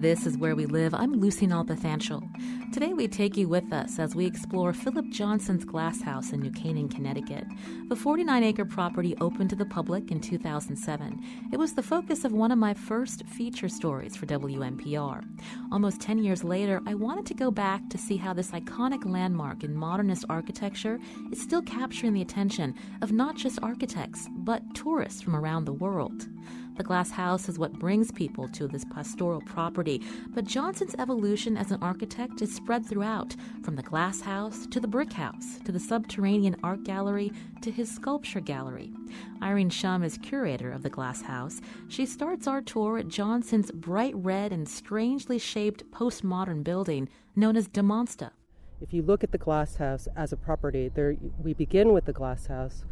This is Where We Live. I'm Lucy Nalpathanchil. Today we take you with us as we explore Philip Johnson's Glass House in New Canaan, Connecticut. The 49 acre property opened to the public in 2007. It was the focus of one of my first feature stories for WNPR. Almost 10 years later, I wanted to go back to see how this iconic landmark in modernist architecture is still capturing the attention of not just architects, but tourists from around the world. The glass house is what brings people to this pastoral property, but Johnson's evolution as an architect is spread throughout, from the glass house to the brick house to the subterranean art gallery to his sculpture gallery. Irene Shum is curator of the glass house. She starts our tour at Johnson's bright red and strangely shaped postmodern building known as Da Monsta. If you look at the glass house as a property, there we begin with the glass house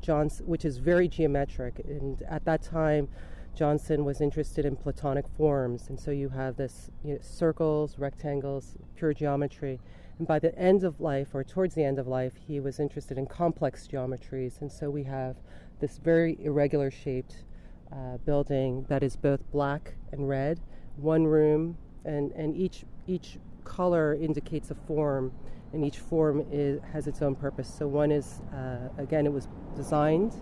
Johnson, which is very geometric, and at that time, Johnson was interested in Platonic forms, and so you have this you know, circles, rectangles, pure geometry. And by the end of life, or towards the end of life, he was interested in complex geometries, and so we have this very irregular shaped uh, building that is both black and red, one room, and, and each each color indicates a form and each form is, has its own purpose. So one is, uh, again, it was designed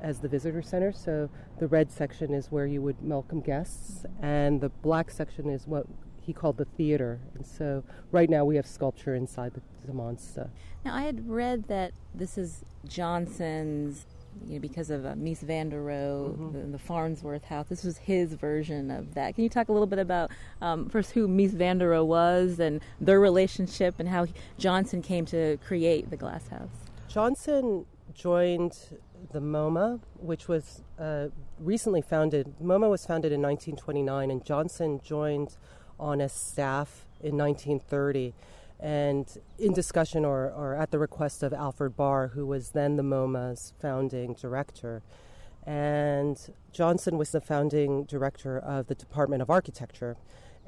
as the visitor center. So the red section is where you would welcome guests, and the black section is what he called the theater. And so right now we have sculpture inside the, the monster. Now I had read that this is Johnson's you know, because of uh, Mies van der Rohe, mm-hmm. the, the, Farnsworth House. This was his version of that. Can you talk a little bit about um, first who Mies van der Rohe was and their relationship and how Johnson came to create the Glass House? Johnson joined the MoMA, which was uh, recently founded. MoMA was founded in 1929, and Johnson joined on a staff in 1930 and in discussion or, or at the request of Alfred Barr, who was then the MoMA's founding director. And Johnson was the founding director of the Department of Architecture.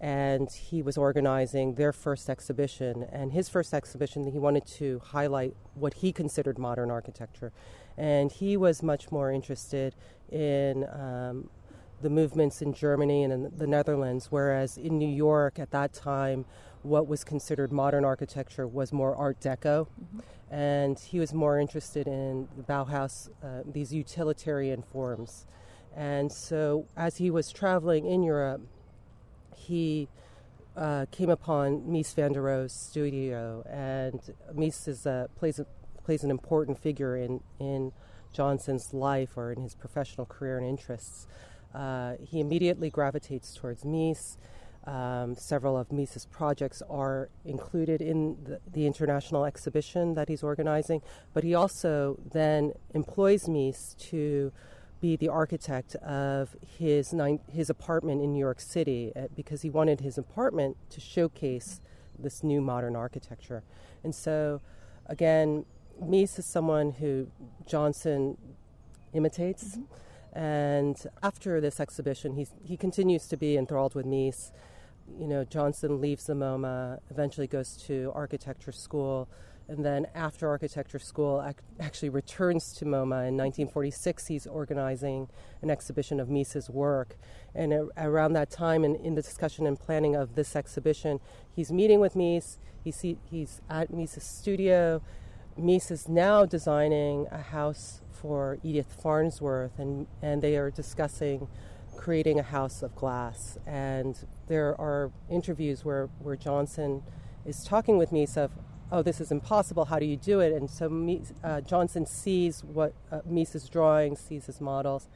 And he was organizing their first exhibition. And his first exhibition, he wanted to highlight what he considered modern architecture. And he was much more interested in um, the movements in Germany and in the Netherlands, whereas in New York at that time, what was considered modern architecture was more Art Deco, mm-hmm. and he was more interested in the Bauhaus, uh, these utilitarian forms. And so, as he was traveling in Europe, he uh, came upon Mies van der Rohe's studio, and Mies is a, plays a, plays an important figure in in Johnson's life or in his professional career and interests. Uh, he immediately gravitates towards Mies. Um, several of Mies's projects are included in the, the, international exhibition that he's organizing, but he also then employs Mies to be the architect of his nine, his apartment in New York City uh, because he wanted his apartment to showcase this new modern architecture. And so, again, Mies is someone who Johnson imitates. Mm-hmm. And after this exhibition, he's, he continues to be enthralled with Mies you know, Johnson leaves the MoMA, eventually goes to architecture school, and then after architecture school, ac- actually returns to MoMA. In 1946, he's organizing an exhibition of Mies's work. And around that time, in, in the discussion and planning of this exhibition, he's meeting with Mies. He's, he's at Mies's studio. Mies is now designing a house for Edith Farnsworth, and, and they are discussing creating a house of glass. And there are interviews where, where Johnson is talking with Mies of, oh, this is impossible, how do you do it? And so uh, Johnson sees what uh, Mies is drawing, sees his models,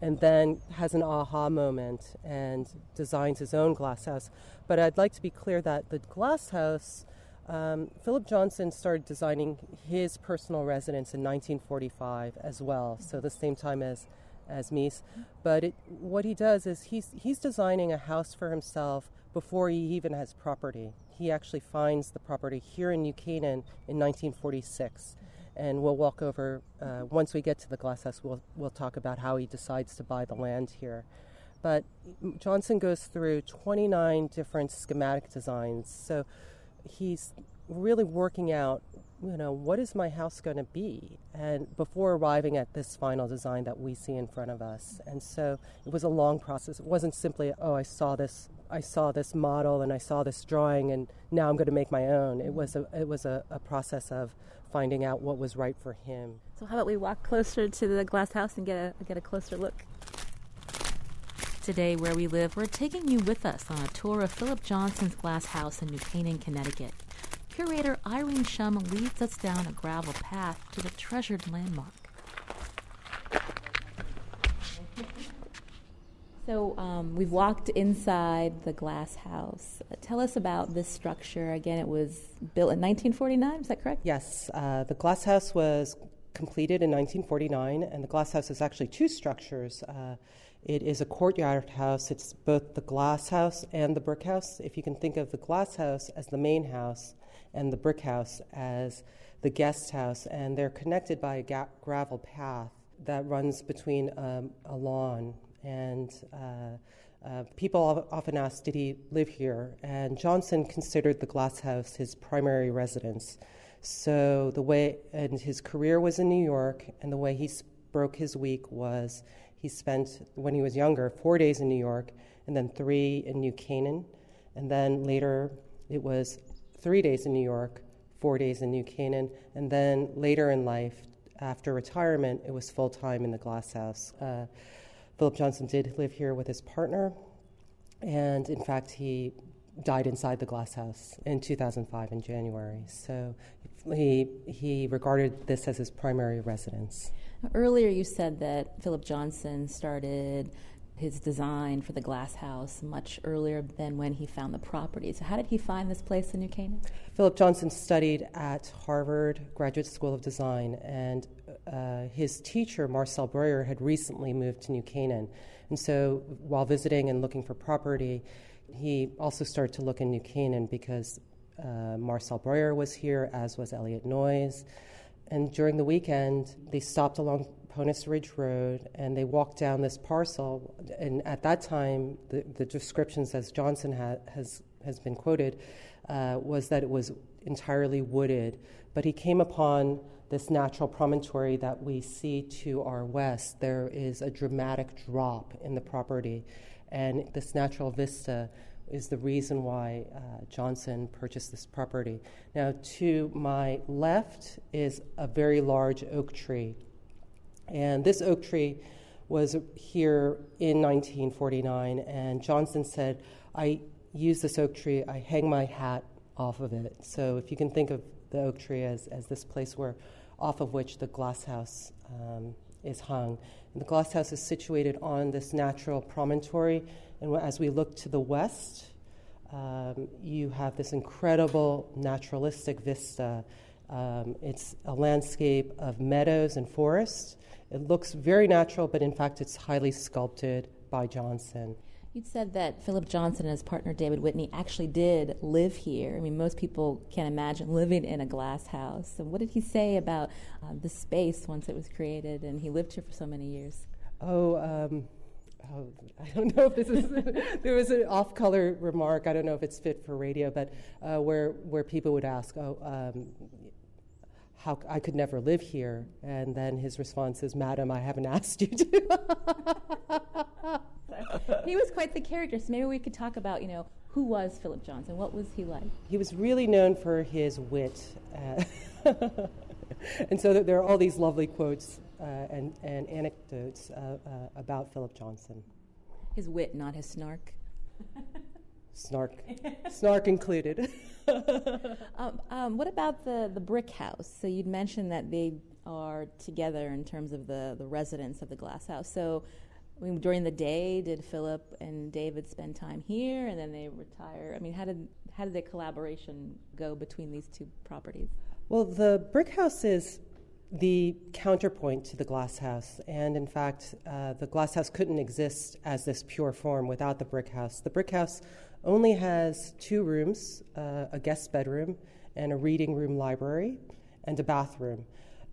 and then has an aha moment and designs his own glass house. But I'd like to be clear that the glass house Um, Philip Johnson started designing his personal residence in 1945 as well, so the same time as as Mies. But it, what he does is he's he's designing a house for himself before he even has property. He actually finds the property here in New Canaan in 1946, and we'll walk over uh, once we get to the glass house. We'll we'll talk about how he decides to buy the land here. But Johnson goes through 29 different schematic designs. So he's really working out, you know, what is my house going to be? And before arriving at this final design that we see in front of us. And so it was a long process. It wasn't simply, oh, I saw this, I saw this model and I saw this drawing and now I'm going to make my own. It was a, it was a, a process of finding out what was right for him. So how about we walk closer to the glass house and get a, get a closer look? Today, where we live, we're taking you with us on a tour of Philip Johnson's glass house in New Canaan, Connecticut. Curator Irene Shum leads us down a gravel path to the treasured landmark. So um, we've walked inside the glass house. Uh, tell us about this structure. Again, it was built in 1949. Is that correct? Yes, uh, the glass house was completed in 1949, and the glass house is actually two structures. Uh, it is a courtyard house. It's both the glass house and the brick house. If you can think of the glass house as the main house and the brick house as the guest house, and they're connected by a ga- gravel path that runs between um, a lawn. And uh, uh, people often ask, did he live here? And Johnson considered the glass house his primary residence. So the way, and his career was in New York, and the way he broke his week was he spent, when he was younger, four days in New York and then three in New Canaan. And then later it was three days in New York, four days in New Canaan. And then later in life, after retirement, it was full time in the glass house. Uh, Philip Johnson did live here with his partner. And in fact, he died inside the glass house in 2005 in January. So he, he regarded this as his primary residence. Earlier, you said that Philip Johnson started his design for the glass house much earlier than when he found the property. So, how did he find this place in New Canaan? Philip Johnson studied at Harvard Graduate School of Design, and uh, his teacher, Marcel Breuer, had recently moved to New Canaan. And so, while visiting and looking for property, he also started to look in New Canaan because uh, Marcel Breuer was here, as was Eliot Noyes. And during the weekend, they stopped along Ponus Ridge Road and they walked down this parcel. And at that time, the, the descriptions, as Johnson ha- has, has been quoted, uh, was that it was entirely wooded. But he came upon this natural promontory that we see to our west. There is a dramatic drop in the property, and this natural vista is the reason why uh, Johnson purchased this property. Now, to my left is a very large oak tree. And this oak tree was here in 1949, and Johnson said, I use this oak tree, I hang my hat off of it. So if you can think of the oak tree as, as this place where, off of which the glass house um, is hung. And the glass house is situated on this natural promontory and as we look to the west, um, you have this incredible naturalistic vista. Um, it's a landscape of meadows and forests. It looks very natural, but in fact, it's highly sculpted by Johnson. You'd said that Philip Johnson and his partner David Whitney actually did live here. I mean, most people can't imagine living in a glass house. And what did he say about uh, the space once it was created and he lived here for so many years? Oh, um, oh, I don't know if this is, there was an off color remark, I don't know if it's fit for radio, but uh, where, where people would ask, oh, um, how I could never live here. And then his response is, Madam, I haven't asked you to. he was quite the character, so maybe we could talk about, you know, who was Philip Johnson? What was he like? He was really known for his wit. Uh, and so there are all these lovely quotes uh, and, and anecdotes uh, uh, about Philip Johnson. His wit, not his snark. snark, snark included. um, um, what about the, the brick house? So you'd mentioned that they are together in terms of the, the residents of the glass house. So I mean, during the day, did Philip and David spend time here, and then they retire? I mean, how did how did the collaboration go between these two properties? Well, the brick house is the counterpoint to the glass house, and in fact, uh, the glass house couldn't exist as this pure form without the brick house. The brick house only has two rooms: uh, a guest bedroom and a reading room library, and a bathroom.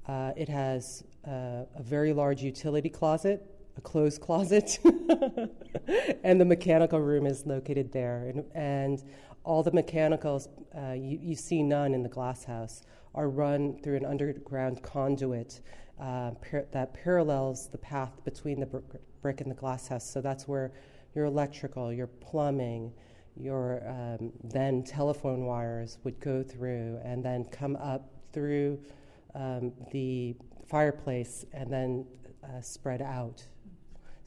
Uh, it has uh, a very large utility closet a clothes closet, and the mechanical room is located there. And, and all the mechanicals, uh, you, you, see none in the glass house, are run through an underground conduit uh, par- that parallels the path between the br- brick and the glass house. So that's where your electrical, your plumbing, your um, then telephone wires would go through and then come up through um, the fireplace and then uh, spread out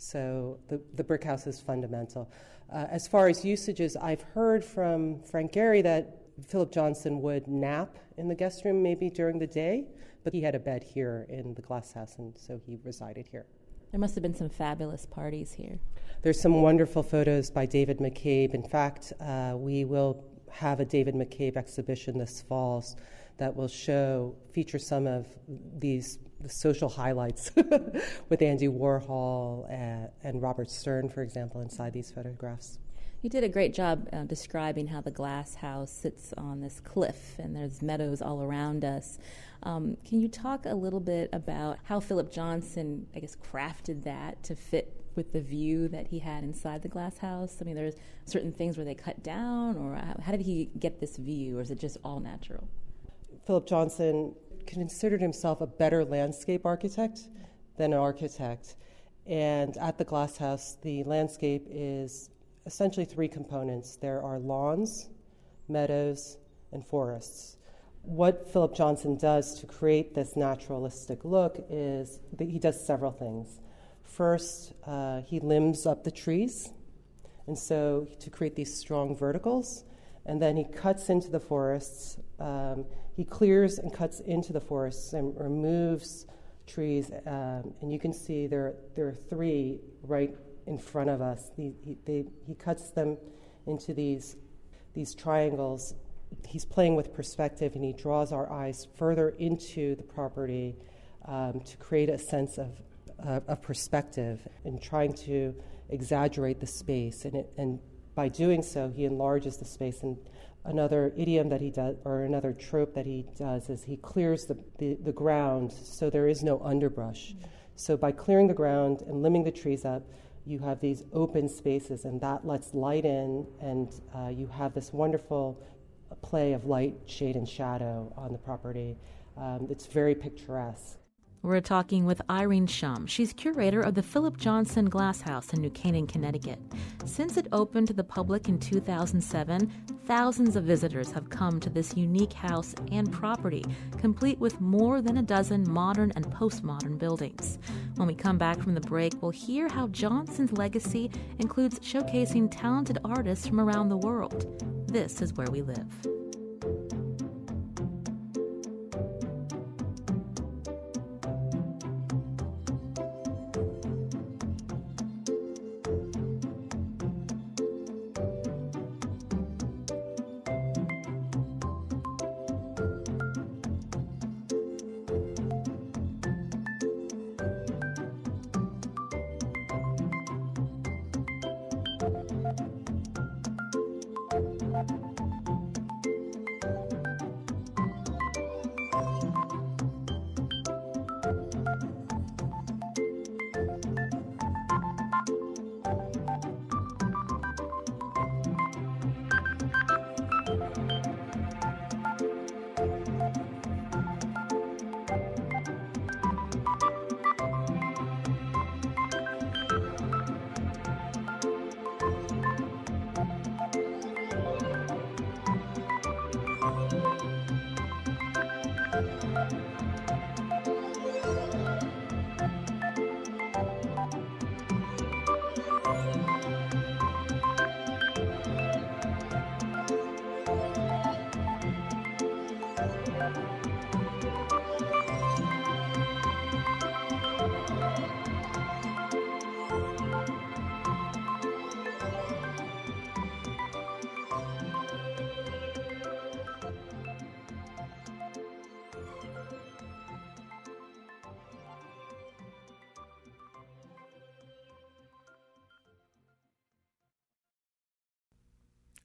so the, the brick house is fundamental. Uh, as far as usages, I've heard from Frank Gehry that Philip Johnson would nap in the guest room maybe during the day, but he had a bed here in the glass house, and so he resided here. There must have been some fabulous parties here. There's some wonderful photos by David McCabe. In fact, uh, we will have a David McCabe exhibition this fall that will show, feature some of these the social highlights with Andy Warhol and, and, Robert Stern, for example, inside these photographs. You did a great job uh, describing how the glass house sits on this cliff and there's meadows all around us. Um, can you talk a little bit about how Philip Johnson, I guess, crafted that to fit with the view that he had inside the glass house? I mean, there's certain things where they cut down, or how, how did he get this view, or is it just all natural? Philip Johnson considered himself a better landscape architect than an architect. And at the Glass House, the landscape is essentially three components there are lawns, meadows, and forests. What Philip Johnson does to create this naturalistic look is that he does several things. First, uh, he limbs up the trees, and so to create these strong verticals, and then he cuts into the forests. Um, he clears and cuts into the forests and removes trees. Um, and you can see there, there are three right in front of us. He, he, they, he cuts them into these, these triangles. He's playing with perspective and he draws our eyes further into the property um, to create a sense of, uh, of perspective and trying to exaggerate the space. And, it, and by doing so, he enlarges the space. And another idiom that he does, or another trope that he does, is he clears the, the, the ground so there is no underbrush. Mm-hmm. So by clearing the ground and limbing the trees up, you have these open spaces, and that lets light in, and uh, you have this wonderful play of light, shade, and shadow on the property. Um, it's very picturesque. We're talking with Irene Shum. She's curator of the Philip Johnson Glass House in New Canaan, Connecticut. Since it opened to the public in 2007, thousands of visitors have come to this unique house and property, complete with more than a dozen modern and postmodern buildings. When we come back from the break, we'll hear how Johnson's legacy includes showcasing talented artists from around the world. This is where we live.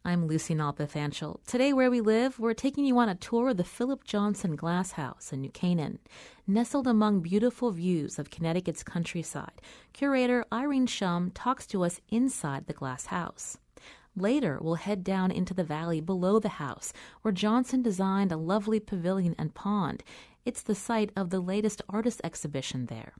I'm Lucy Nalpathanchil. Today, where we live, we're taking you on a tour of the Philip Johnson Glass House in New Canaan. Nestled among beautiful views of Connecticut's countryside, curator Irene Shum talks to us inside the glass house. Later, we'll head down into the valley below the house, where Johnson designed a lovely pavilion and pond. It's the site of the latest artist exhibition there.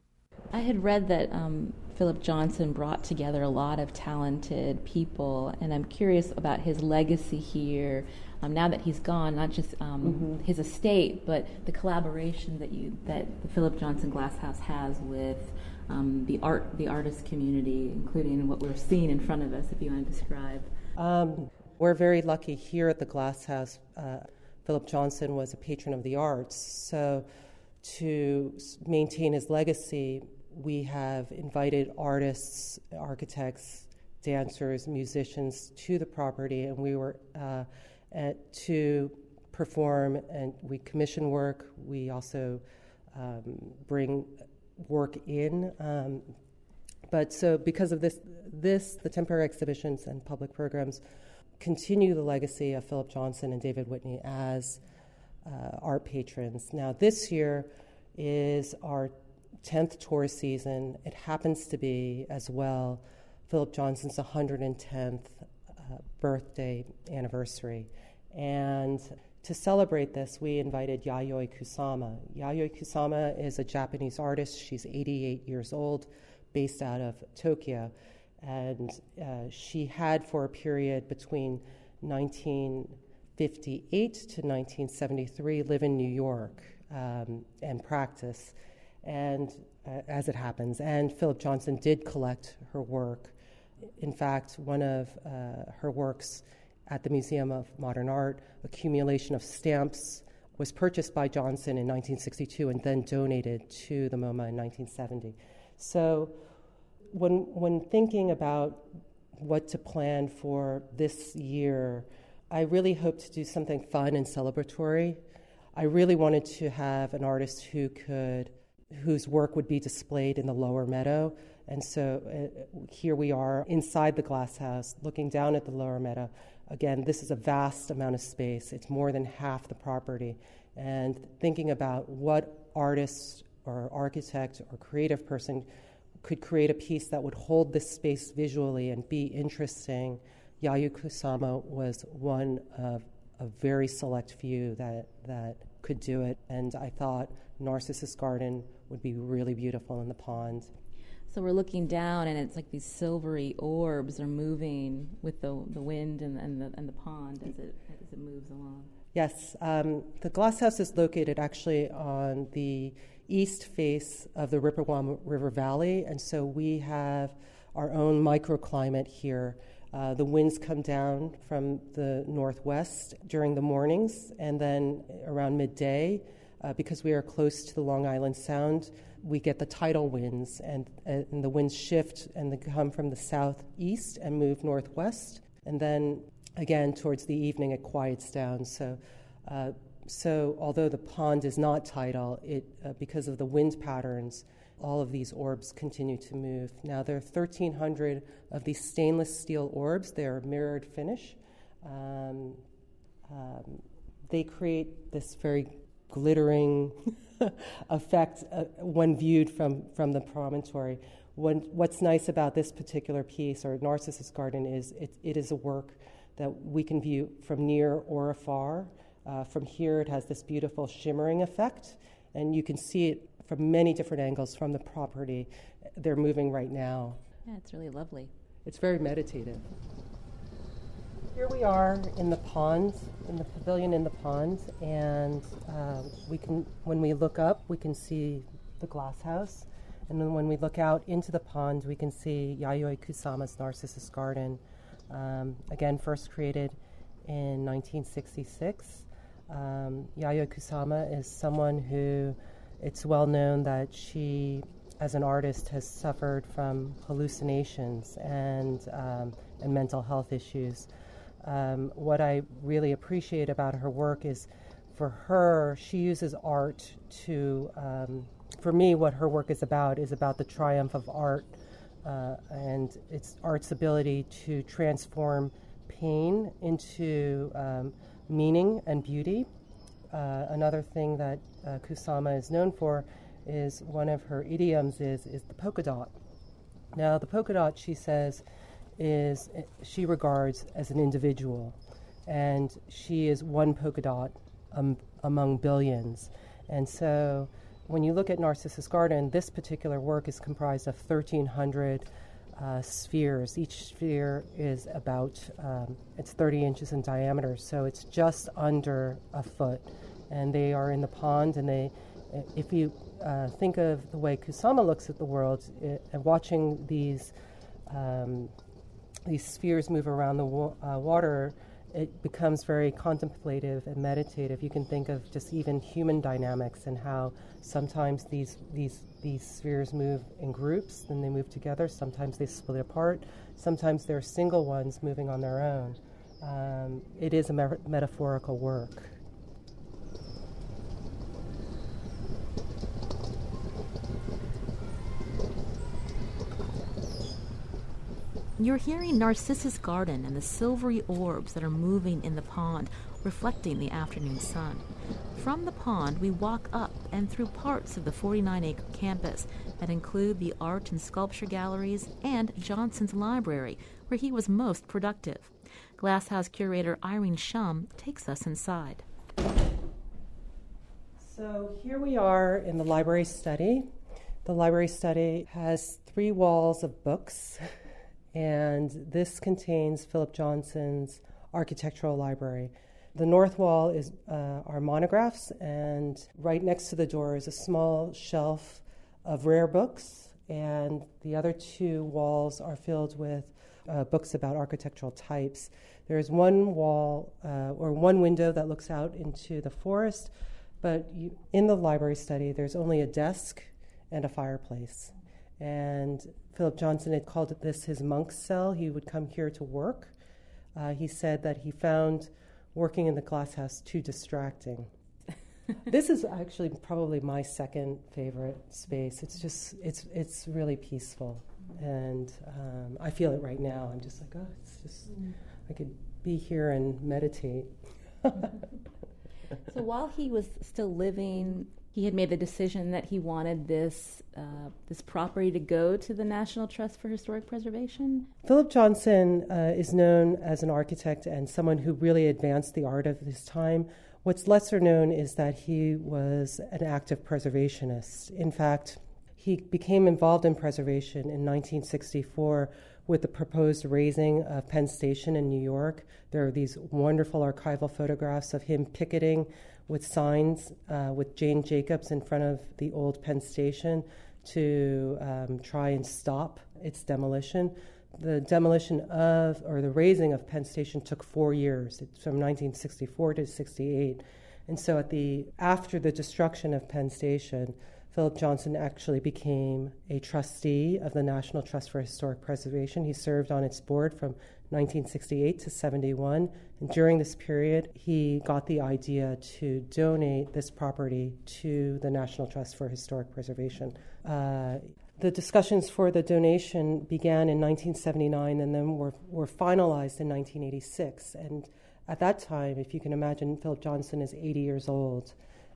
I had read that um, Philip Johnson brought together a lot of talented people, and I'm curious about his legacy here. Um, now that he's gone, not just um, mm-hmm. his estate, but the collaboration that you that the Philip Johnson Glasshouse has with um, the art the artist community, including what we're seeing in front of us. If you want to describe, um, we're very lucky here at the Glasshouse. Uh, Philip Johnson was a patron of the arts, so to maintain his legacy, we have invited artists, architects, dancers, musicians to the property, and we were uh, at, to perform and we commission work. We also um, bring work in. Um, but so because of this, this the temporary exhibitions and public programs continue the legacy of Philip Johnson and David Whitney as uh, art patrons. Now this year is our 10th tour season. It happens to be as well Philip Johnson's 110th uh, birthday anniversary. And to celebrate this, we invited Yayoi Kusama. Yayoi Kusama is a Japanese artist. She's 88 years old, based out of Tokyo. And uh, she had, for a period between 1958 to 1973, live in New York um, and practice and uh, as it happens. And Philip Johnson did collect her work. In fact, one of uh, her works at the Museum of Modern Art, accumulation of stamps, was purchased by Johnson in 1962 and then donated to the MoMA in 1970. So, when when thinking about what to plan for this year, I really hoped to do something fun and celebratory. I really wanted to have an artist who could whose work would be displayed in the lower meadow. And so uh, here we are inside the glass house, looking down at the lower meadow. Again, this is a vast amount of space, it's more than half the property. And thinking about what artist or architect or creative person could create a piece that would hold this space visually and be interesting. Yayoi Kusama was one of a very select few that, that could do it. And I thought Narcissus Garden would be really beautiful in the pond. So we're looking down, and it's like these silvery orbs are moving with the, the wind and, and, the, and the pond as it, as it moves along. Yes, um, the glass house is located actually on the east face of the Ripperwater River Valley, and so we have our own microclimate here. Uh, the winds come down from the northwest during the mornings, and then around midday, uh, because we are close to the Long Island Sound, we get the tidal winds, and, and the winds shift and they come from the southeast and move northwest. And then again, towards the evening, it quiets down. So, uh, so although the pond is not tidal, it, uh, because of the wind patterns, all of these orbs continue to move. Now, there are 1,300 of these stainless steel orbs. They are mirrored finish. Um, um, they create this very glittering effect uh, when viewed from, from the promontory. When, what's nice about this particular piece, or Narcissus Garden, is it, it is a work that we can view from near or afar. Uh, from here, it has this beautiful shimmering effect, and you can see it from many different angles from the property. They're moving right now. Yeah, it's really lovely. It's very meditative. Here we are in the ponds, in the pavilion in the ponds, and uh, we can, when we look up, we can see the glass house, and then when we look out into the pond, we can see Yayoi Kusama's Narcissus Garden. Um, again, first created in 1966. Um, Yayoi Kusama is someone who it's well known that she, as an artist, has suffered from hallucinations and, um, and mental health issues um, what I really appreciate about her work is for her, she uses art to, um, for me, what her work is about is about the triumph of art uh, and its art's ability to transform pain into um, meaning and beauty. Uh, another thing that uh, Kusama is known for is one of her idioms is, is the polka dot. Now, the polka dot, she says, is she regards as an individual, and she is one polka dot um, among billions. And so, when you look at Narcissus Garden, this particular work is comprised of 1,300 uh, spheres. Each sphere is about um, it's 30 inches in diameter, so it's just under a foot, and they are in the pond. And they, if you uh, think of the way Kusama looks at the world, it, and watching these um, these spheres move around the wa- uh, water, it becomes very contemplative and meditative. You can think of just even human dynamics and how sometimes these these these spheres move in groups, then they move together. Sometimes they split apart. Sometimes they're single ones moving on their own. Um, it is a me- metaphorical work. You're hearing Narcissus Garden and the silvery orbs that are moving in the pond, reflecting the afternoon sun. From the pond, we walk up and through parts of the 49 acre campus that include the art and sculpture galleries and Johnson's library, where he was most productive. Glasshouse curator Irene Shum takes us inside. So here we are in the library study. The library study has three walls of books. and this contains Philip Johnson's architectural library. The north wall is uh, our monographs, and right next to the door is a small shelf of rare books, and the other two walls are filled with uh, books about architectural types. There's one wall uh, or one window that looks out into the forest, but you, in the library study, there's only a desk and a fireplace. And Philip Johnson had called this his monk's cell. He would come here to work. Uh, he said that he found working in the glass house too distracting. this is actually probably my second favorite space. It's just it's it's really peaceful, and um, I feel it right now. I'm just like, oh, it's just. I could be here and meditate. so while he was still living he had made the decision that he wanted this uh, this property to go to the National Trust for Historic Preservation. Philip Johnson uh, is known as an architect and someone who really advanced the art of his time. What's lesser known is that he was an active preservationist. In fact, he became involved in preservation in 1964 with the proposed razing of Penn Station in New York. There are these wonderful archival photographs of him picketing with signs uh, with Jane Jacobs in front of the old Penn Station to um, try and stop its demolition. The demolition of, or the razing of Penn Station took four years. It's from 1964 to 68. And so at the, after the destruction of Penn Station, Philip Johnson actually became a trustee of the National Trust for Historic Preservation. He served on its board from 1968 to 71. And during this period, he got the idea to donate this property to the National Trust for Historic Preservation. Uh, the discussions for the donation began in 1979 and then were, were finalized in 1986. And at that time, if you can imagine, Philip Johnson is 80 years old.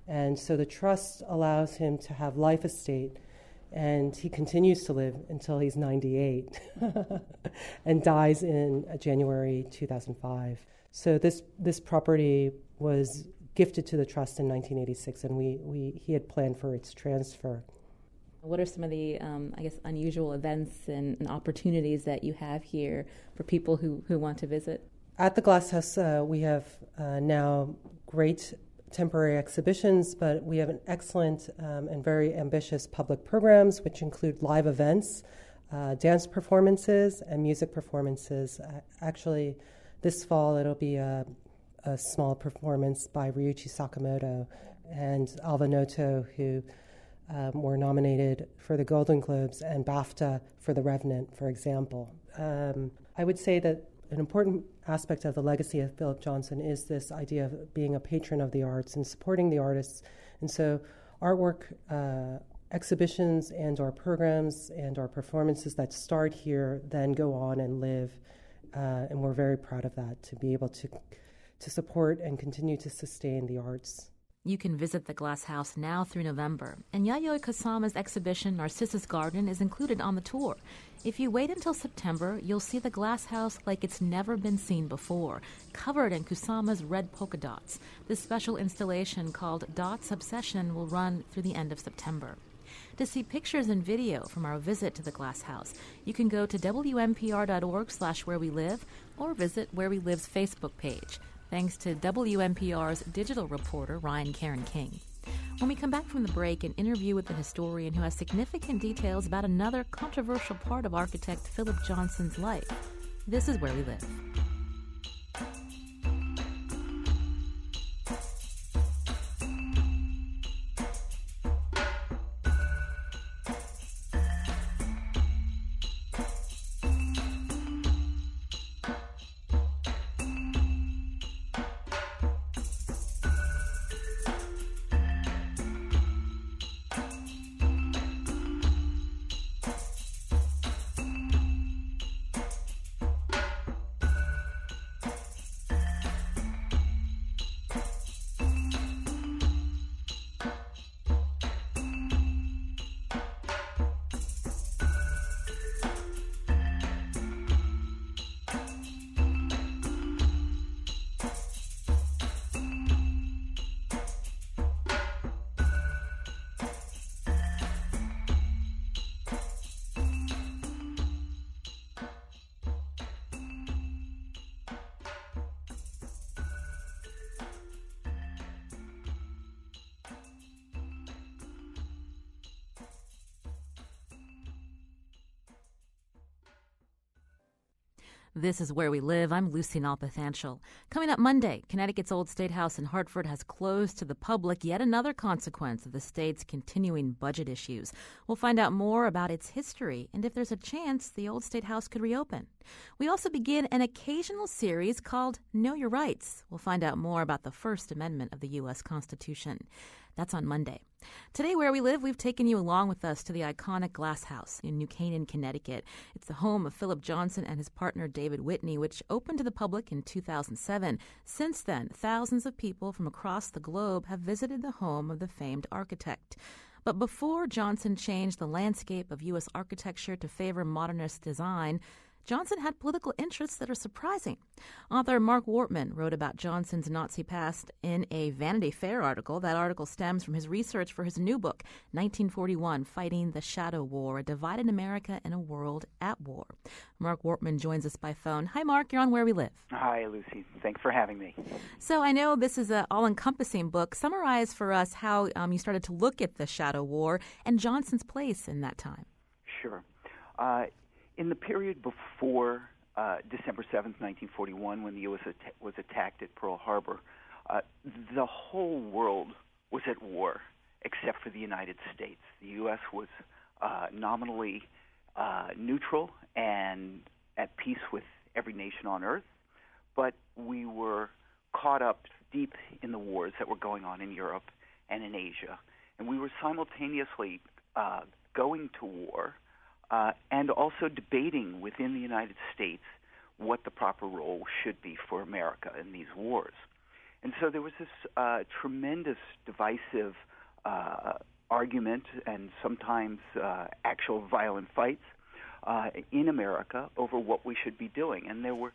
And so the trust allows him to have life estate and he continues to live until he's 98 and dies in uh, January 2005. So this this property was gifted to the trust in 1986, and we, we he had planned for its transfer. What are some of the, um, I guess, unusual events and, and, opportunities that you have here for people who, who want to visit? At the Glass House, uh, we have uh, now great temporary exhibitions, but we have an excellent um, and very ambitious public programs, which include live events, uh, dance performances, and music performances. Uh, actually, this fall it'll be a, a, small performance by Ryuichi Sakamoto and Alva Noto, who um, were nominated for the Golden Globes and BAFTA for The Revenant, for example. Um, I would say that an important aspect of the legacy of Philip Johnson is this idea of being a patron of the arts and supporting the artists. And so, artwork uh, exhibitions and our programs and our performances that start here then go on and live uh, and we're very proud of that to be able to to support and continue to sustain the arts. You can visit the Glass House now through November, and Yayoi Kusama's exhibition Narcissus Garden is included on the tour. If you wait until September, you'll see the Glass House like it's never been seen before, covered in Kusama's red polka dots. This special installation called Dots Obsession will run through the end of September. To see pictures and video from our visit to the Glass House, you can go to wnpr.org slash where we live or visit Where We Live's Facebook page thanks to WNPR's digital reporter, Ryan Caron King. When we come back from the break, an interview with a historian who has significant details about another controversial part of architect Philip Johnson's life. This is Where We Live. This is Where We Live. I'm Lucy Nalpathanchil. Coming up Monday, Connecticut's Old State House in Hartford has closed to the public, yet another consequence of the state's continuing budget issues. We'll find out more about its history and if there's a chance the Old State House could reopen. We also begin an occasional series called Know Your Rights. We'll find out more about the First Amendment of the U.S. Constitution. That's on Monday. Today, where we live, we've taken you along with us to the iconic Glass House in New Canaan, Connecticut. It's the home of Philip Johnson and his partner David Whitney, which opened to the public in 2007. Since then, thousands of people from across the globe have visited the home of the famed architect. But before Johnson changed the landscape of U.S. architecture to favor modernist design, Johnson had political interests that are surprising. Author Mark Wortman wrote about Johnson's Nazi past in a Vanity Fair article. That article stems from his research for his new book, 1941 Fighting the Shadow War A Divided America in a World at War. Mark Wortman joins us by phone. Hi, Mark. You're on Where We Live. Hi, Lucy. Thanks for having me. So I know this is an all encompassing book. Summarize for us how um, you started to look at the Shadow War and Johnson's place in that time. Sure. Uh, in the period before uh, December 7th, 1941, when the U.S. At- was attacked at Pearl Harbor, uh, the whole world was at war except for the United States. The U.S. was uh, nominally uh, neutral and at peace with every nation on earth, but we were caught up deep in the wars that were going on in Europe and in Asia. And we were simultaneously uh, going to war uh, and also debating within the United States what the proper role should be for America in these wars. And so there was this uh, tremendous divisive uh, argument and sometimes uh, actual violent fights uh, in America over what we should be doing. And there were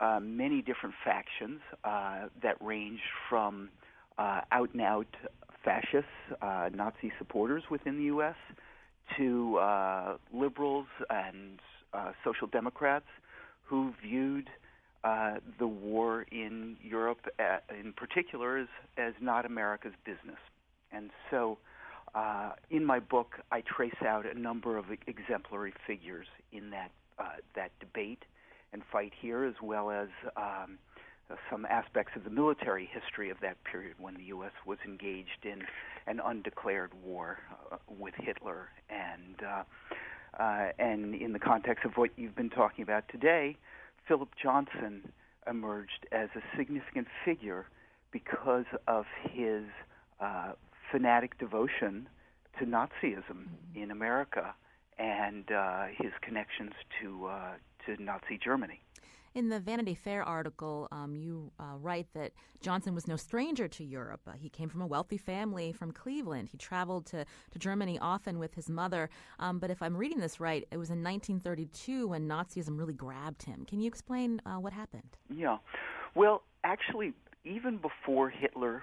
uh, many different factions that ranged from out and out fascists, Nazi supporters within the U.S., to uh, liberals and uh, social democrats who viewed uh, the war in Europe, at, uh, in particular, as, as not America's business. And so, uh, in my book, I trace out a number of exemplary figures in that uh, that debate and fight here, as well as um, some aspects of the military history of that period when the U.S. was engaged in an undeclared war uh, with Hitler, and uh, uh, and in the context of what you've been talking about today, Philip Johnson emerged as a significant figure because of his uh, fanatic devotion to Nazism in America and uh, his connections to to Nazi Germany. In the Vanity Fair article, um, you uh, write that Johnson was no stranger to Europe. Uh, he came from a wealthy family from Cleveland. He traveled to, to Germany often with his mother. Um, but if I'm reading this right, it was in 1932 when Nazism really grabbed him. Can you explain uh, what happened? Yeah. Well, actually, even before Hitler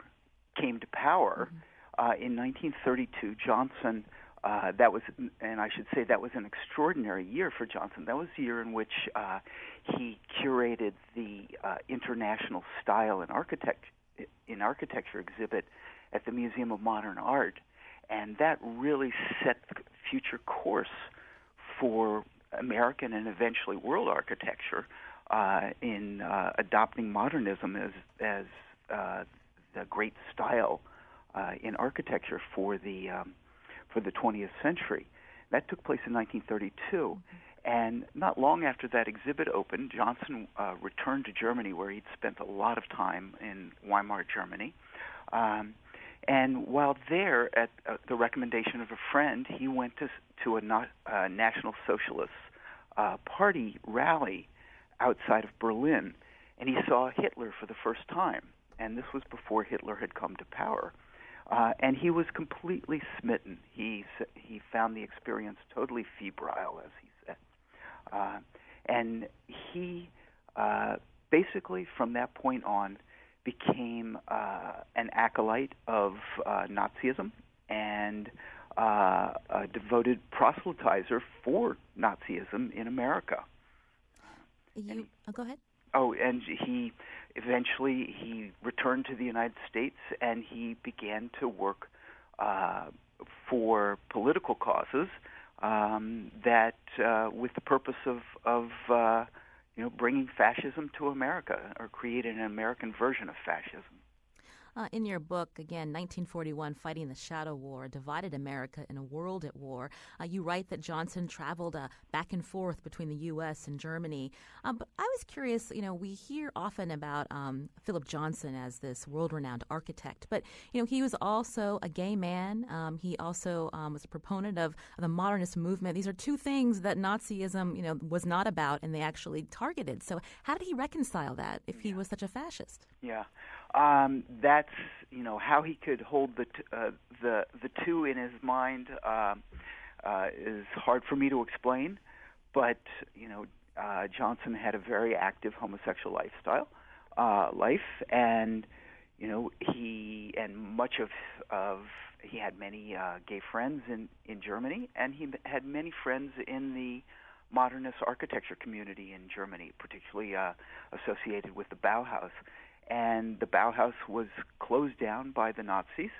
came to power mm-hmm. uh, in 1932, Johnson. Uh, that was, and I should say, that was an extraordinary year for Johnson. That was the year in which uh, he curated the uh, international style in architect in architecture exhibit at the Museum of Modern Art, and that really set the future course for American and eventually world architecture uh, in uh, adopting modernism as as uh, the great style in architecture for the um, for the 20th century. That took place in 1932, and not long after that exhibit opened, Johnson uh, returned to Germany, where he'd spent a lot of time in Weimar, Germany. Um, and while there, at uh, the recommendation of a friend, he went to to a not, uh, National Socialist uh, Party rally outside of Berlin, and he saw Hitler for the first time and this was before Hitler had come to power. Uh, and he was completely smitten. He he found the experience totally febrile, as he said, uh, and he uh, basically from that point on became uh, an acolyte of uh, Nazism and uh, a devoted proselytizer for Nazism in America. You oh, go ahead. Oh, and he eventually he returned to the United States and he began to work uh, for political causes um, that, uh, with the purpose of of uh, you know bringing fascism to America or creating an American version of fascism. Uh, in your book, again, 1941, Fighting the Shadow War, Divided America in a World at War, uh, you write that Johnson traveled uh, back and forth between the U.S. and Germany. Um, but I was curious, you know, we hear often about um, Philip Johnson as this world renowned architect, but, you know, he was also a gay man. Um, he also um, was a proponent of, of the modernist movement. These are two things that Nazism, you know, was not about and they actually targeted. So how did he reconcile that if he was such a fascist? Yeah. Um, that's you know how he could hold the t- uh, the the two in his mind uh, uh, is hard for me to explain, but you know uh, Johnson had a very active homosexual lifestyle uh, life, and you know he and much of of he had many uh, gay friends in in Germany, and he had many friends in the modernist architecture community in Germany, particularly uh, associated with the Bauhaus and the Bauhaus was closed down by the Nazis,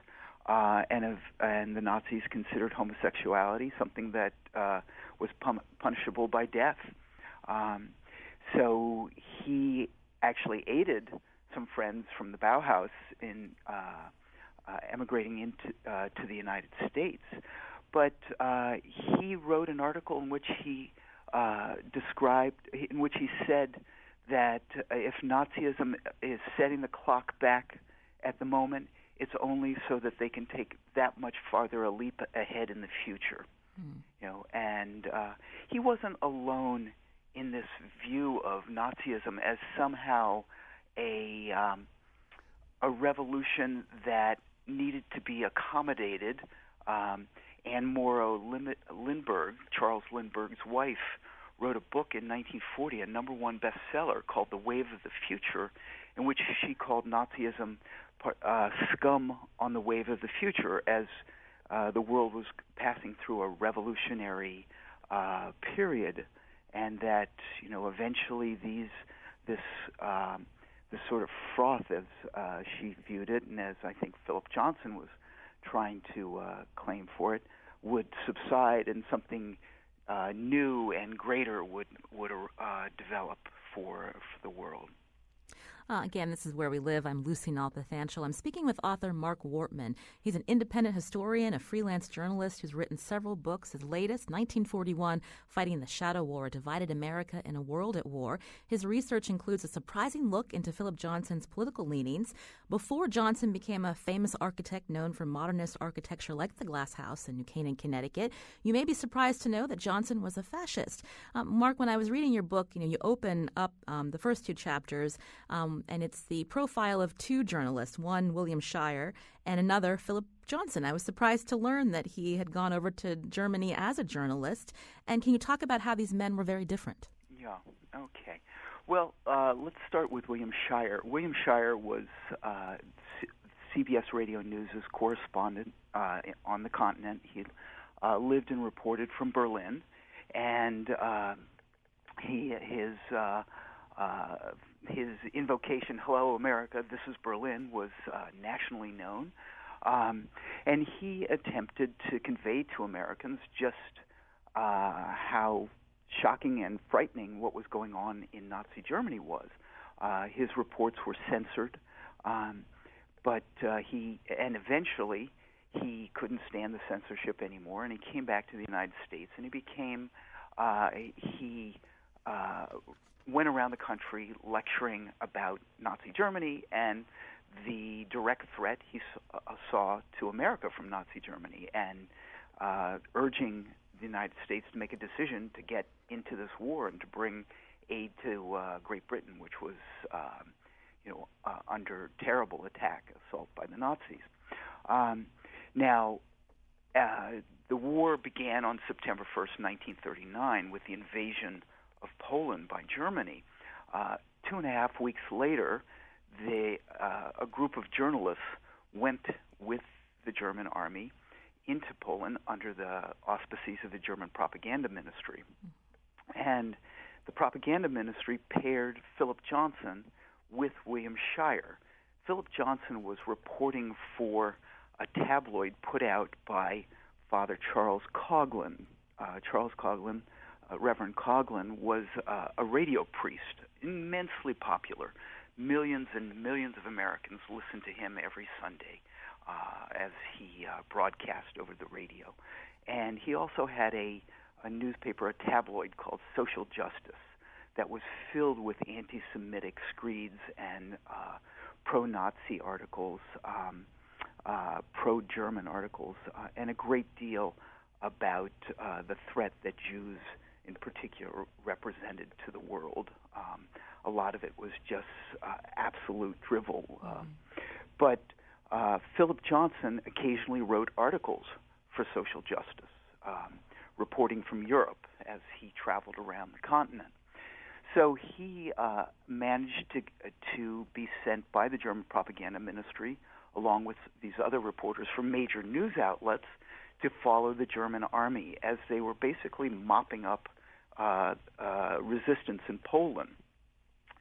uh, and of, and the Nazis considered homosexuality something that uh, was pun- punishable by death. Um, so he actually aided some friends from the Bauhaus in uh, uh, emigrating into uh, to the United States. But uh, he wrote an article in which he uh, described, in which he said that if Nazism is setting the clock back at the moment, it's only so that they can take that much farther a leap ahead in the future. Mm. You know, and uh, he wasn't alone in this view of Nazism as somehow a um, a revolution that needed to be accommodated. Um, Anne Morrow Lindbergh, Charles Lindbergh's wife, wrote a book in 1940, a number one bestseller called The Wave of the Future, in which she called Nazism uh, scum on the wave of the future as uh, the world was passing through a revolutionary uh, period, and that you know eventually these this um, this sort of froth, as uh, she viewed it, and as I think Philip Johnson was trying to uh, claim for it, would subside and something uh, new and greater would would uh, develop for for the world. Uh, again, this is Where We Live. I'm Lucy Nalpathanchil. I'm speaking with author Marc Wortman. He's an independent historian, a freelance journalist who's written several books. His latest, 1941, Fighting the Shadow War, A Divided America in a World at War. His research includes a surprising look into Philip Johnson's political leanings. Before Johnson became a famous architect known for modernist architecture like the Glass House in New Canaan, Connecticut, you may be surprised to know that Johnson was a fascist. Um, Marc, when I was reading your book, you know, you open up um, the first two chapters. Um, and it's the profile of two journalists, one William Shirer and another Philip Johnson. I was surprised to learn that he had gone over to Germany as a journalist. And can you talk about how these men were very different? Yeah. Okay. Well, uh, let's start with William Shirer. William Shirer was uh, C- CBS Radio News' correspondent uh, on the continent. He uh, lived and reported from Berlin, and uh, he his uh, his invocation, Hello America, this is Berlin, was uh, nationally known. Um, and he attempted to convey to Americans just uh, how shocking and frightening what was going on in Nazi Germany was. Uh, his reports were censored, um, but uh, he, and eventually, he couldn't stand the censorship anymore, and he came back to the United States, and he became, uh, he uh, went around the country lecturing about Nazi Germany and the direct threat he uh, saw to America from Nazi Germany and uh, urging the United States to make a decision to get into this war and to bring aid to uh, Great Britain, which was, um, you know, uh, under terrible attack, assault by the Nazis. Um, now, uh, the war began on September 1st, 1939, with the invasion of Poland by Germany. Uh, two and a half weeks later, uh, a group of journalists went with the German army into Poland under the auspices of the German propaganda ministry. And the propaganda ministry paired Philip Johnson with William Shirer. Philip Johnson was reporting for a tabloid put out by Father Charles Coughlin. Uh, Charles Coughlin uh, Reverend Coughlin was uh, a radio priest, immensely popular. Millions and millions of Americans listened to him every Sunday uh, as he uh, broadcast over the radio. And he also had a, a newspaper, a tabloid called Social Justice, that was filled with anti Semitic screeds and uh, pro Nazi articles, um, uh, pro German articles, uh, and a great deal about the threat that Jews in particular represented to the world. Um, a lot of it was just uh, absolute drivel. mm but uh, Philip Johnson occasionally wrote articles for social justice, um, reporting from Europe as he traveled around the continent. So he uh, managed to to be sent by the German propaganda ministry, along with these other reporters from major news outlets, to follow the German army as they were basically mopping up uh, uh, resistance in Poland.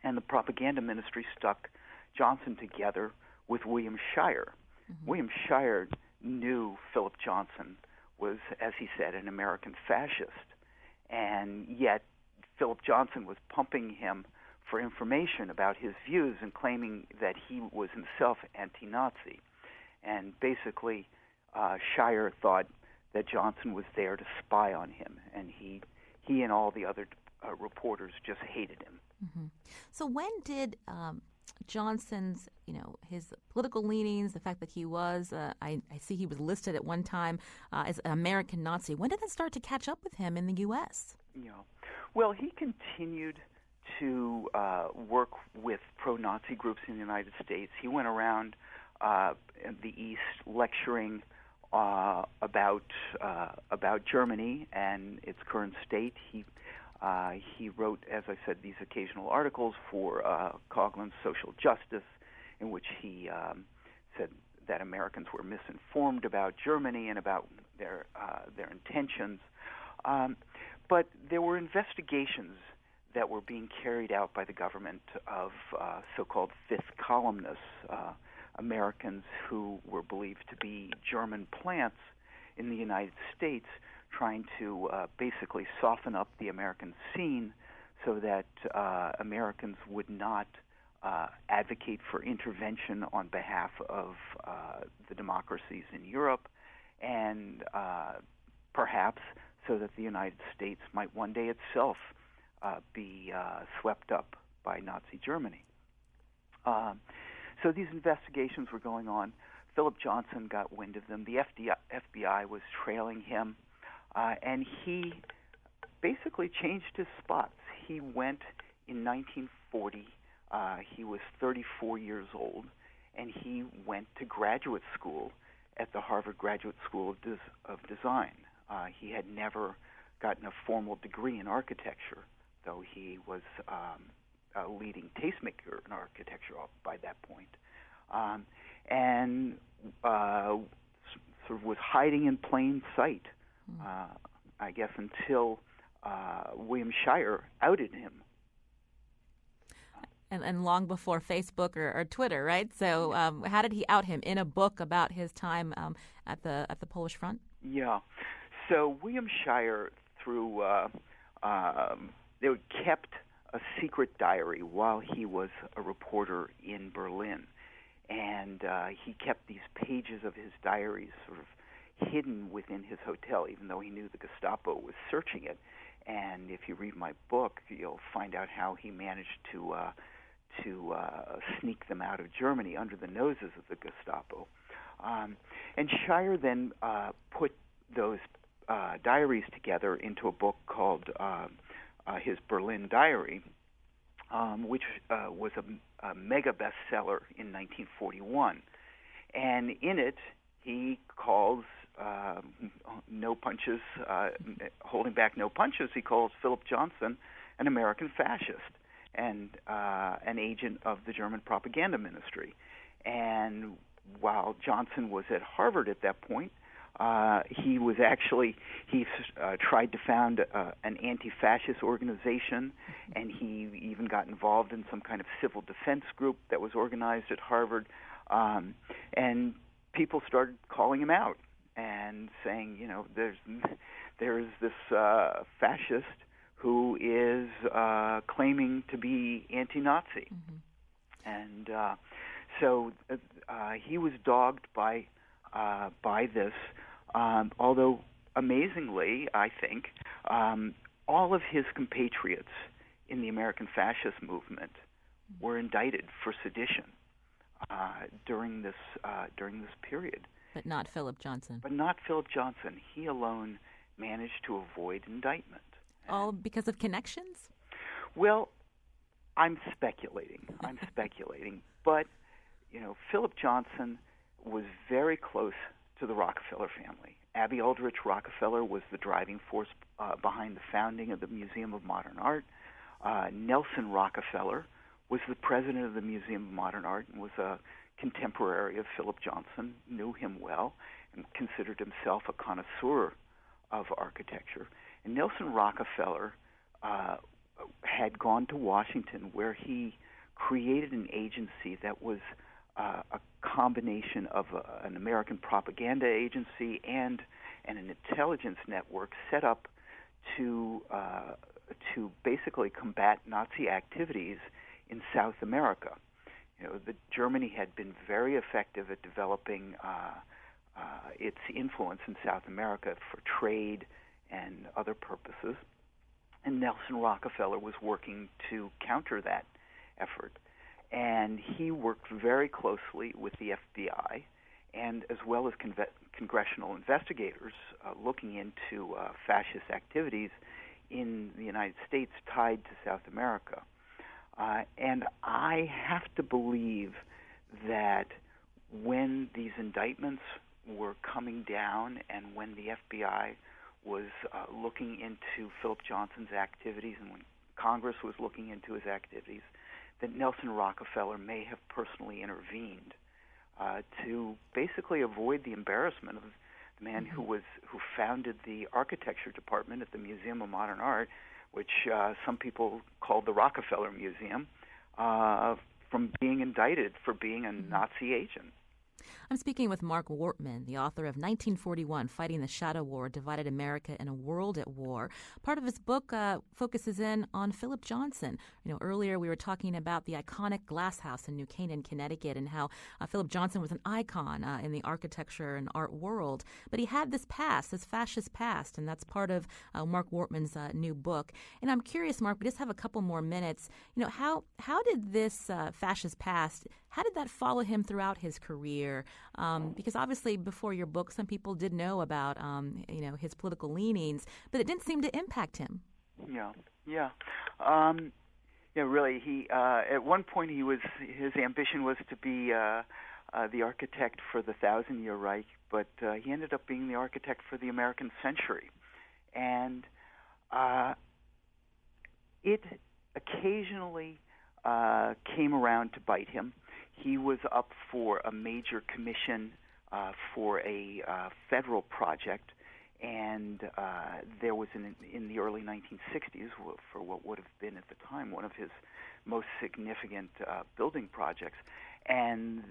And the propaganda ministry stuck Johnson together with William Shirer. Mm-hmm. William Shirer knew Philip Johnson was, as he said, an American fascist. And yet, Philip Johnson was pumping him for information about his views and claiming that he was himself anti Nazi. And basically, uh, Shirer thought that Johnson was there to spy on him, and he he and all the other uh, reporters just hated him. Mm-hmm. So when did um, Johnson's, you know, his political leanings, the fact that he was, uh, I, I, see he was listed at one time uh, as an American Nazi. When did that start to catch up with him in the U.S.? Yeah, well, he continued to uh, work with pro-Nazi groups in the United States. He went around uh, the East lecturing uh, about uh, about Germany and its current state. He uh, he wrote, as I said, these occasional articles for uh, Coughlin's Social Justice, in which he um, said that Americans were misinformed about Germany and about their uh, their intentions. Um, but there were investigations that were being carried out by the government of uh, so-called fifth columnists. Americans who were believed to be German plants in the United States, trying to uh, basically soften up the American scene so that uh, Americans would not uh, advocate for intervention on behalf of uh, the democracies in Europe, and uh, perhaps so that the United States might one day itself uh, be swept up by Nazi Germany. So these investigations were going on. Philip Johnson got wind of them. The FBI was trailing him, uh, and he basically changed his spots. He went in 1940. Uh, he was 34 years old, and he went to graduate school at the Harvard Graduate School of, Des- of Design. Uh, he had never gotten a formal degree in architecture, though he was um, a leading tastemaker in architecture by that point. Um, and uh, sort of was hiding in plain sight, hmm. uh, I guess, until uh, William Shirer outed him. And, and long before Facebook or, or Twitter, right? So, um, how did he out him in a book about his time um, at the at the Polish front? Yeah. So William Shirer, through uh, um, they kept a secret diary while he was a reporter in Berlin, and uh, he kept these pages of his diaries sort of hidden within his hotel, even though he knew the Gestapo was searching it. And if you read my book, you'll find out how he managed to uh, to uh, sneak them out of Germany under the noses of the Gestapo. Um, and Shirer then uh, put those uh, diaries together into a book called uh, his Berlin Diary, um, which uh, was a, a mega bestseller in 1941. And in it, he calls uh, no punches, uh, holding back no punches. He calls Philip Johnson an American fascist and uh, an agent of the German propaganda ministry. And while Johnson was at Harvard at that point, uh, he was actually he uh, tried to found uh, an anti-fascist organization, and he even got involved in some kind of civil defense group that was organized at Harvard. Um, and people started calling him out and saying, you know, there's there's this uh, fascist who is uh, claiming to be anti-Nazi, mm-hmm. and uh, so uh, uh, he was dogged by uh, by this. Um, although amazingly, I think um, all of his compatriots in the American fascist movement were indicted for sedition uh, during this uh, during this period. But not Philip Johnson. But not Philip Johnson. He alone managed to avoid indictment. All because of connections? Well, I'm speculating. I'm speculating. But, you know, Philip Johnson was very close to the Rockefeller family. Abby Aldrich Rockefeller was the driving force uh, behind the founding of the Museum of Modern Art. Uh, Nelson Rockefeller was the president of the Museum of Modern Art and was a contemporary of Philip Johnson, knew him well, and considered himself a connoisseur of architecture. And Nelson Rockefeller uh, had gone to Washington where he created an agency that was uh, a combination of a, an American propaganda agency and, and an intelligence network set up to uh, to basically combat Nazi activities in South America. You know, the, Germany had been very effective at developing uh, uh, its influence in South America for trade and other purposes, and Nelson Rockefeller was working to counter that effort and he worked very closely with the FBI and as well as conve- congressional investigators uh, looking into uh, fascist activities in the United States tied to South America. Uh, and I have to believe that when these indictments were coming down and when the FBI was uh, looking into Philip Johnson's activities and when Congress was looking into his activities, that Nelson Rockefeller may have personally intervened uh, to basically avoid the embarrassment of the man mm-hmm. who was who founded the architecture department at the Museum of Modern Art, which uh, some people called the Rockefeller Museum, uh, from being indicted for being a mm-hmm. Nazi agent. I'm speaking with Marc Wortman, the author of 1941 Fighting the Shadow War Divided America in a World at War. Part of his book uh, focuses in on Philip Johnson. You know, earlier we were talking about the iconic glass house in New Canaan, Connecticut, and how uh, Philip Johnson was an icon uh, in the architecture and art world. But he had this past, this fascist past, and that's part of uh, Marc Wortman's uh, new book. And I'm curious, Marc, we just have a couple more minutes. You know, how, how did this uh, fascist past, how did that follow him throughout his career? Um, because obviously, before your book, some people did know about um, you know his political leanings, but it didn't seem to impact him. Yeah, yeah, um, yeah. Really, he uh, at one point he was his ambition was to be uh, uh, the architect for the Thousand Year Reich, but uh, he ended up being the architect for the American Century, and uh, it occasionally uh, came around to bite him he was up for a major commission uh, for a uh, federal project, and uh, there was an, in the early 1960s for what would have been at the time one of his most significant uh, building projects, and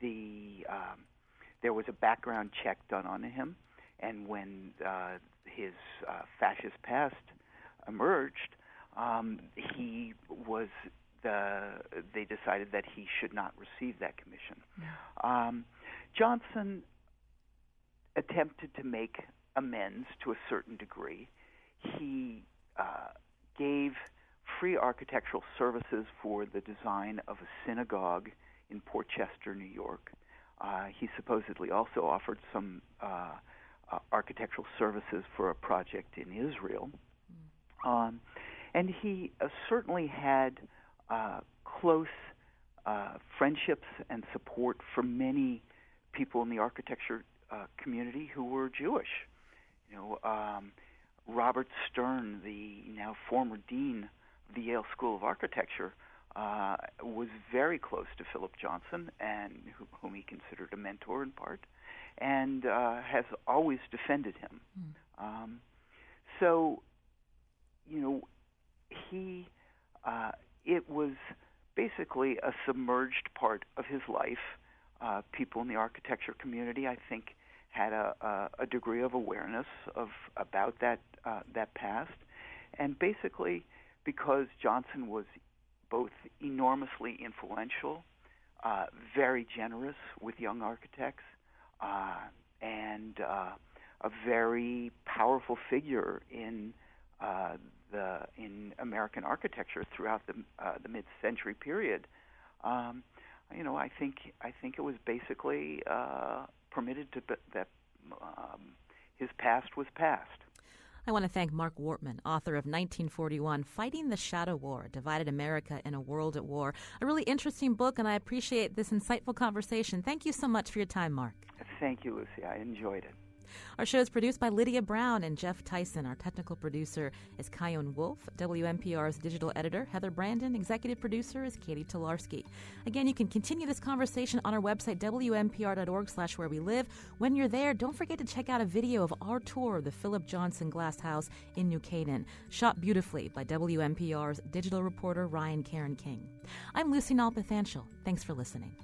the um, there was a background check done on him, and when uh, his uh, fascist past emerged, um, he was the, they decided that he should not receive that commission. Um, Johnson attempted to make amends to a certain degree. He uh, gave free architectural services for the design of a synagogue in Port Chester, New York. Uh, he supposedly also offered some uh, uh, architectural services for a project in Israel. Mm. Um, and he uh, certainly had uh, close uh, friendships and support from many people in the architecture uh, community who were Jewish. You know, um, Robert Stern, the now former dean of the Yale School of Architecture, uh, was very close to Philip Johnson, and whom he considered a mentor in part, and uh, has always defended him. Mm. Um, so, you know, he uh, it was basically a submerged part of his life. Uh, people in the architecture community, I think, had a, a, a degree of awareness of about that uh, that past, and basically because Johnson was both enormously influential, uh, very generous with young architects, uh, and uh, a very powerful figure in uh, the in American architecture throughout the uh, the mid-century period. Um, you know, I think I think it was basically uh, permitted to that um, his past was past. I want to thank Marc Wortman, author of 1941 Fighting the Shadow War Divided America in a World at War. A really interesting book, and I appreciate this insightful conversation. Thank you so much for your time, Marc. Thank you, Lucy. I enjoyed it. Our show is produced by Lydia Brown and Jeff Tyson. Our technical producer is Chion Wolf. WNPR's digital editor, Heather Brandon. Executive producer is Catie Talarski. Again, you can continue this conversation on our website, wnpr.org slash where we live. When you're there, don't forget to check out a video of our tour of the Philip Johnson Glass House in New Canaan, shot beautifully by WNPR's digital reporter Ryan Caron King. I'm Lucy Nalpathanchil. Thanks for listening.